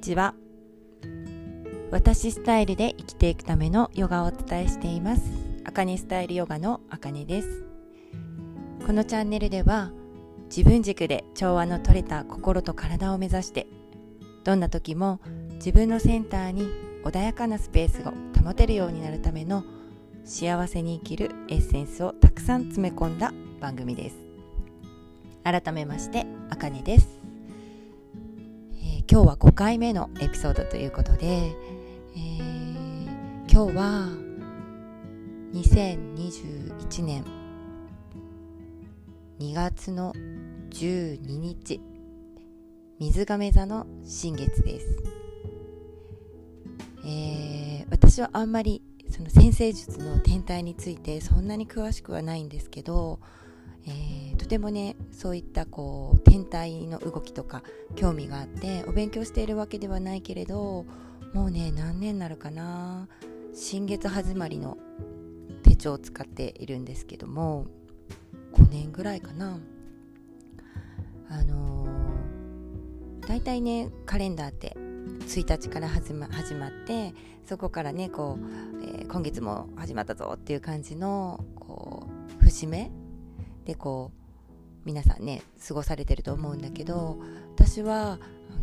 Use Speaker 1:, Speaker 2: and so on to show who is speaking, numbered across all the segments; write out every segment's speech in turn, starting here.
Speaker 1: ちは。私スタイルで生きていくためのヨガをお伝えしています。あかねスタイルヨガのあかねです。このチャンネルでは自分軸で調和の取れた心と体を目指してどんな時も自分のセンターに穏やかなスペースを保てるようになるための幸せに生きるエッセンスをたくさん詰め込んだ番組です。改めましてあかねです。今日は5回目のエピソードということで、えー、今日は2021年2月の12日水亀座の新月です、えー、私はあんまりその先生術の天体についてそんなに詳しくはないんですけど、えー、とてもねそういったこう天体の動きとか興味があってお勉強しているわけではないけれどもうね何年になるかな。新月始まりの手帳を使っているんですけども5年ぐらいかな。あのー、大体ねカレンダーって1日から始ま始まってそこからねこう、えー、今月も始まったぞっていう感じのこう節目でこう皆さんね過ごされてると思うんだけど私はあの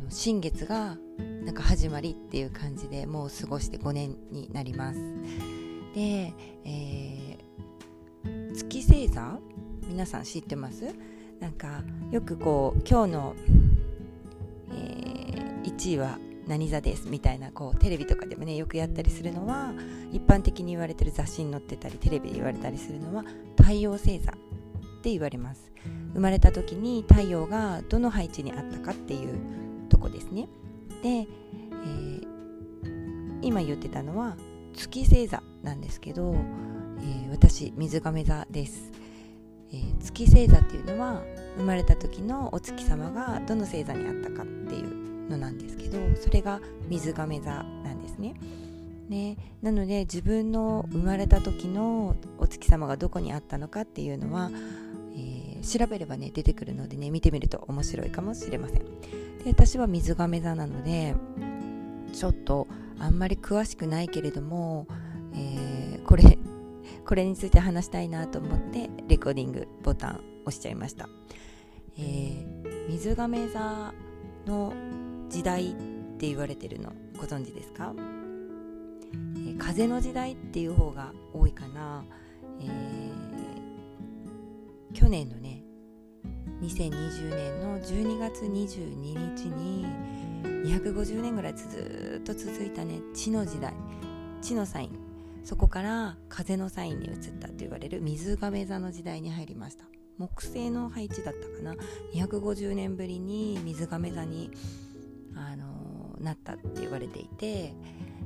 Speaker 1: 新月がなんか始まりっていう感じでもう過ごして5年になります。で、えー、月星座？皆さん知ってます？なんかよくこう今日の、えー、1位は何座です？みたいなこうテレビとかでもねよくやったりするのは一般的に言われてる雑誌に載ってたりテレビで言われたりするのは太陽星座。って言われます。生まれた時に太陽がどの配置にあったかっていうとこですね。で、えー、今言ってたのは月星座なんですけど、えー、私水亀座です、えー、月星座っていうのは生まれた時のお月様がどの星座にあったかっていうのなんですけどそれが水亀座なんですね。ね、なので自分の生まれた時のお月様がどこにあったのかっていうのはー、調べればね出てくるのでね見てみると面白いかもしれません。で私は水亀座なのでちょっとあんまり詳しくないけれども、えー、これ これについて話したいなと思ってレコーディングボタン押しちゃいました、えー、水亀座の時代って言われてるのご存知ですか、えー、風の時代っていう方が多いかな、えー去年のね2020年の12月22日に250年ぐらいずっと続いたね地の時代。地のサイン。そこから風のサインに移ったと言われる水亀座の時代に入りました。木星の配置だったかな。250年ぶりに水亀座に、あのー、なったって言われていて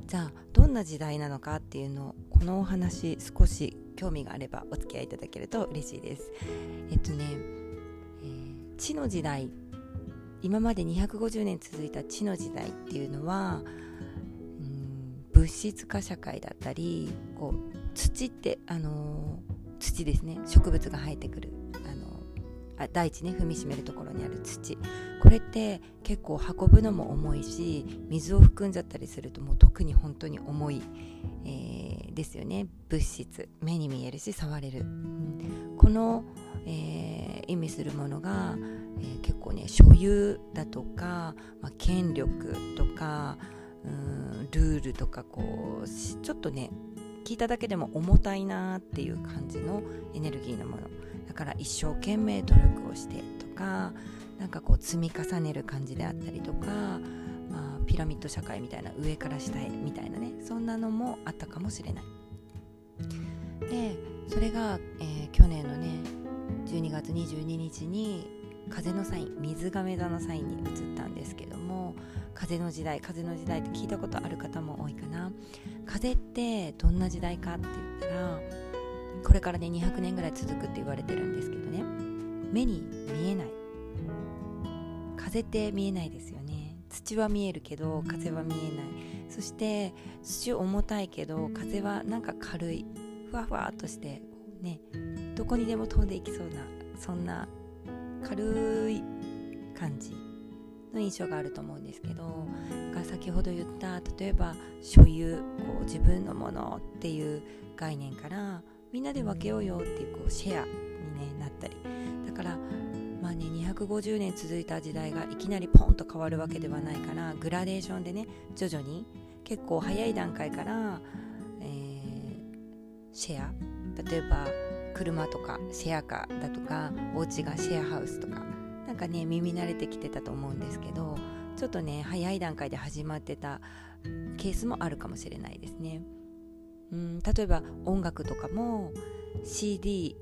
Speaker 1: じゃあどんな時代なのかっていうのをこのお話少し興味があればお付き合いいただけると嬉しいです。えっとね、えー、地の時代今まで250年続いた地の時代っていうのはうん物質化社会だったりこう土ってあのー、土ですね植物が生えてくるあ大地ね踏みしめるところにある土。これって結構運ぶのも重いし水を含んじゃったりするともう特に本当に重い、えー、ですよね。物質。目に見えるし触れる、うん、この、えー、意味するものが、えー、結構ね所有だとか、まあ、権力とかうんルールとかこうちょっとね聞いただけでも重たいなっていう感じのエネルギーのもの。だから一生懸命努力をしてとかなんかこう積み重ねる感じであったりとか、まあ、ピラミッド社会みたいな上から下へみたいなねそんなのもあったかもしれない。でそれが、えー、去年のね12月22日に風のサイン水亀座のサインに移ったんですけども風の時代風の時代って聞いたことある方も多いかな。風ってどんな時代かって言ったらこれからね200年ぐらい続くって言われてるんですけどね。目に見えない。風って見えないですよね。土は見えるけど風は見えない。そして土重たいけど風はなんか軽い。ふわふわっとしてねどこにでも飛んでいきそうなそんな軽い感じの印象があると思うんですけどが先ほど言った例えば所有こう自分のものっていう概念からみんなで分けようよっていうこうシェアに、ね、なったり。だからまあね250年続いた時代がいきなりポンと変わるわけではないからグラデーションでね徐々に結構早い段階から、えー、シェア。例えば車とかシェアカーだとかお家がシェアハウスとか。なんかね耳慣れてきてたと思うんですけどちょっとね早い段階で始まってたケースもあるかもしれないですね。うん例えば音楽とかも CD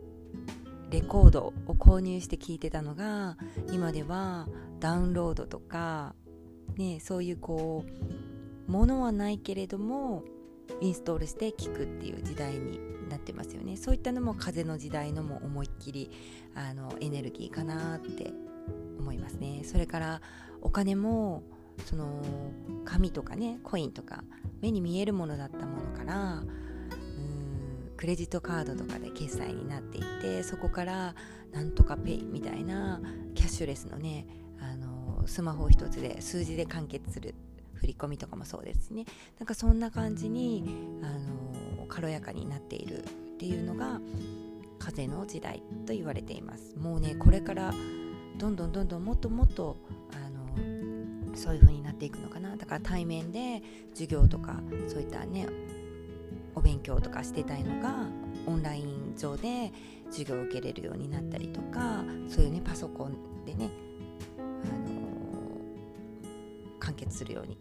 Speaker 1: レコードを購入して聴いてたのが今ではダウンロードとか、ね、そういうこうものはないけれどもインストールして聴くっていう時代になってますよね。そういったのも風の時代のも思いっきりあのエネルギーかなって思いますね。それからお金もその紙とかねコインとか目に見えるものだったものからクレジットカードとかで決済になっていってそこからなんとかペイみたいなキャッシュレスのねあのスマホ一つで数字で完結する振り込みとかもそうですね。なんかそんな感じにあの軽やかになっているっていうのが風の時代と言われています。もうねこれからどんどんどんどんもっともっとあそういう風になっていくのかな。だから対面で授業とかそういったねお勉強とかしてたいのがオンライン上で授業を受けれるようになったりとかそういうねパソコンでね、あのー、完結するように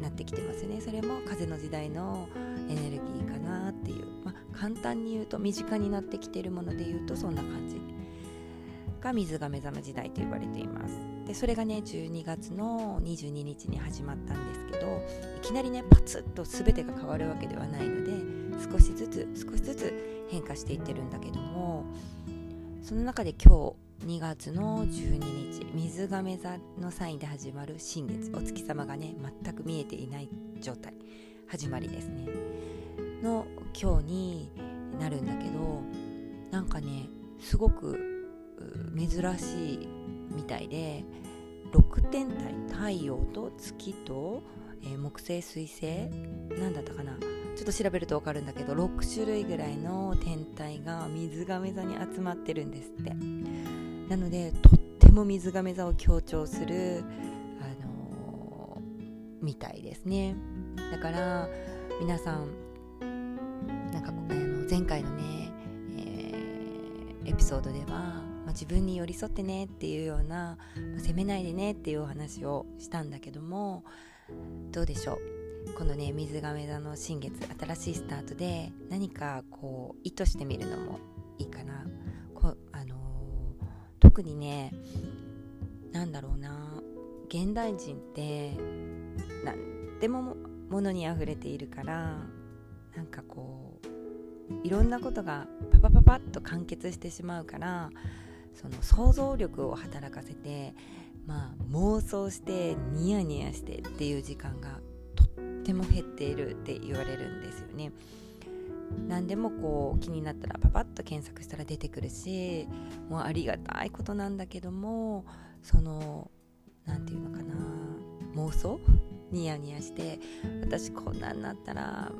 Speaker 1: なってきてますよね。それも風の時代のエネルギーかなっていう、まあ、簡単に言うと身近になってきてるもので言うとそんな感じ。が水が目覚め時代と言われています。でそれがね12月の22日に始まったんですけどいきなりねパツッと全てが変わるわけではないので少しずつ少しずつ変化していってるんだけどもその中で今日2月の12日水亀座のサインで始まる新月お月様がね全く見えていない状態始まりですね。の今日になるんだけどなんかねすごく珍しいみたいで6天体太陽と月と、えー、木星水星何だったかな。ちょっと調べると分かるんだけど6種類ぐらいの天体が水亀座に集まってるんですって。なのでとっても水亀座を強調する、あのー、みたいですね。だから皆さんなんかあの前回のね、えー、エピソードでは自分に寄り添ってねっていうような、責めないでねっていうお話をしたんだけどもどうでしょう？このね水亀座の新月新しいスタートで何かこう意図してみるのもいいかな。こあのー、特にねなんだろうな現代人って何でもものにあふれているからなんかこういろんなことがパパパパッと完結してしまうからその想像力を働かせて、まあ、妄想してニヤニヤしてっていう時間がとっても減っているって言われるんですよね。何でもこう気になったらパパッと検索したら出てくるしもうありがたいことなんだけどもその何て言うのかな妄想？ニヤニヤして私こんなんなったら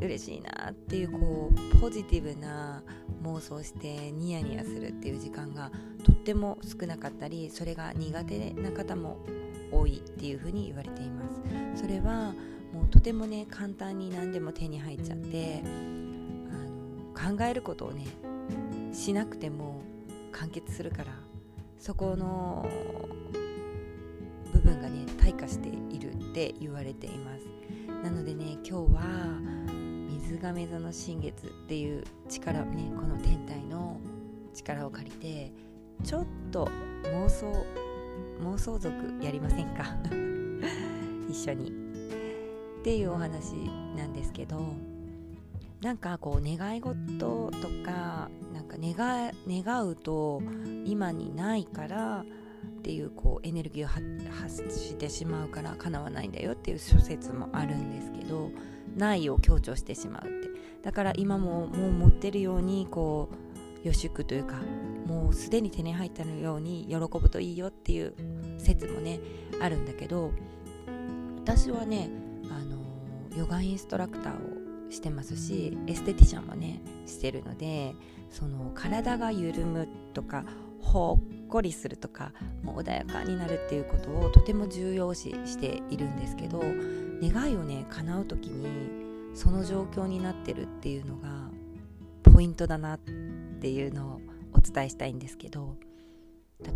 Speaker 1: 嬉しいなっていうこうポジティブな妄想してニヤニヤするっていう時間がとっても少なかったりそれが苦手な方も多いっていうふうに言われています。それはもうとてもね簡単に何でも手に入っちゃってあの考えることをねしなくても完結するからそこの部分がね退化しているって言われています。なのでね今日は亀座の新月っていう力ねこの天体の力を借りてちょっと妄想妄想族やりませんか？一緒に。っていうお話なんですけどなんかこう願い事とかなんか願願うと今にないからっていうこうエネルギーを発してしまうから叶わないんだよっていう諸説もあるんですけどないを強調してしまうって。だから今ももう持ってるようにこう予祝というかもうすでに手に入ったように喜ぶといいよっていう説もねあるんだけど私はねあのヨガインストラクターをしてますしエステティシャンもねしてるのでその体が緩むとかほっこりするとかもう穏やかになるっていうことをとても重要視しているんですけど願いをね叶う時にその状況になってるっていうのがポイントだなっていうのをお伝えしたいんですけど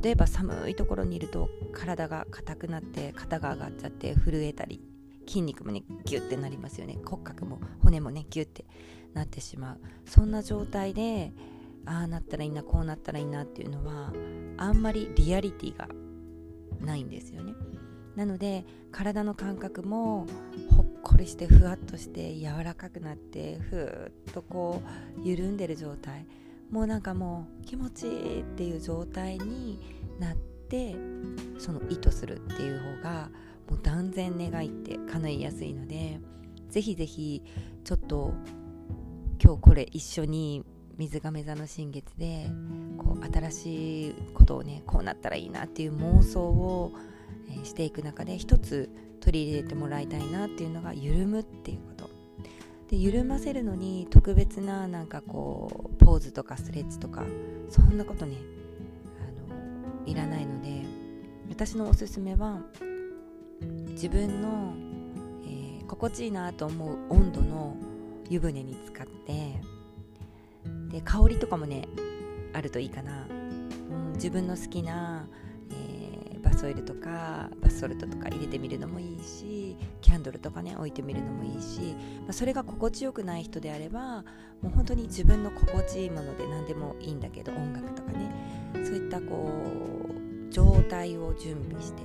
Speaker 1: 例えば寒いところにいると体が硬くなって肩が上がっちゃって震えたり筋肉もねギュッてなりますよね。骨格も骨もねギュッてなってしまう。そんな状態でああなったらいいなこうなったらいいなっていうのはあんまりリアリティがないんですよね。なので体の感覚もほっこりしてふわっとして柔らかくなってふーっとこう緩んでる状態。もうなんかもう気持ちいいっていう状態になってその意図するっていう方がもう断然願いって叶いやすいのでぜひぜひちょっと今日これ一緒に水亀座の新月でこう新しいことをねこうなったらいいなっていう妄想を、え、していく中で一つ取り入れてもらいたいなっていうのが緩むっていうこと。で緩ませるのに特別ななんかこうポーズとかストレッチとかそんなことねあのいらないので私のおすすめは自分の、えー、心地いいなと思う温度の湯船に使ってで香りとかもねあるといいかな、うん、自分の好きなバスオイルとかバスソルトとか入れてみるのもいいしキャンドルとかね置いてみるのもいいし、まあ、それが心地よくない人であればもう本当に自分の心地いいもので何でもいいんだけど音楽とかね。そういったこう状態を準備して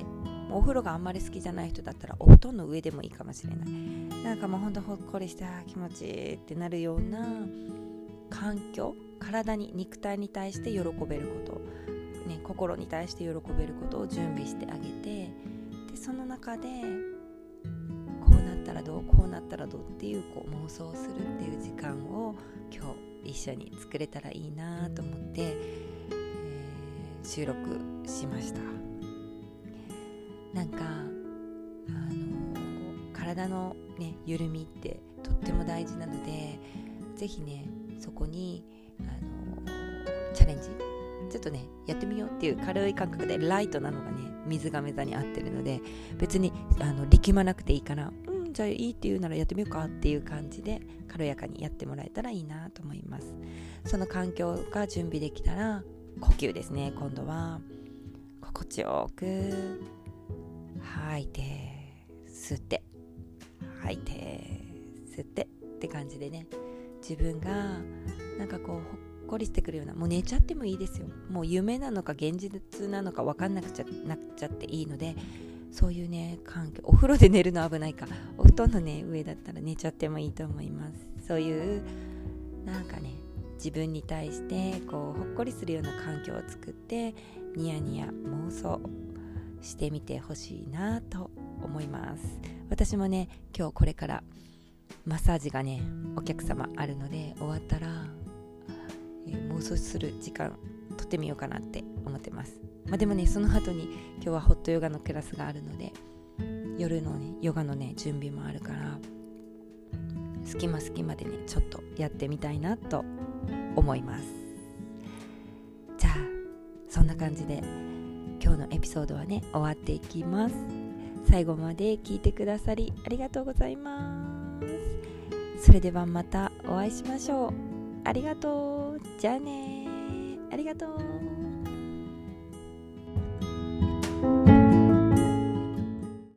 Speaker 1: お風呂があんまり好きじゃない人だったらお布団の上でもいいかもしれない。なんかもうほんとほっこりして気持ちいいってなるような環境体に肉体に対して喜べることね、心に対して喜べることを準備してあげてでその中でこうなったらどうこうなったらどうっていうこう妄想するっていう時間を今日一緒に作れたらいいなと思って、えー、収録しました。なんかあのー、体のね緩みってとっても大事なので是非ねそこにあの、チャレンジ。ちょっとねやってみようっていう軽い感覚でライトなのがね水亀座に合ってるので別にあの力まなくていいからうんじゃあいいって言うならやってみようかっていう感じで軽やかにやってもらえたらいいなと思います。その環境が準備できたら呼吸ですね今度は。心地よく吐いて吸って。吐いて吸ってって感じでね。自分がなんかこうこりしてくるようなもう寝ちゃってもいいですよ。もう夢なのか現実なのか分かんなくちゃなっちゃっていいのでそういうね環境お風呂で寝るの危ないかお布団のね上だったら寝ちゃってもいいと思います。そういうなんかね自分に対してこうほっこりするような環境を作ってニヤニヤ妄想してみてほしいなと思います。私もね今日これからマッサージがねお客様あるので終わったらえー、妄想する時間とってみようかなって思ってます、まあ、でもねその後に今日はホットヨガのクラスがあるので夜のねヨガのね準備もあるから隙間隙間でねちょっとやってみたいなと思います。じゃあそんな感じで今日のエピソードはね終わっていきます。最後まで聞いてくださりありがとうございます。それではまたお会いしましょう。ありがとう。じゃあねありがとう。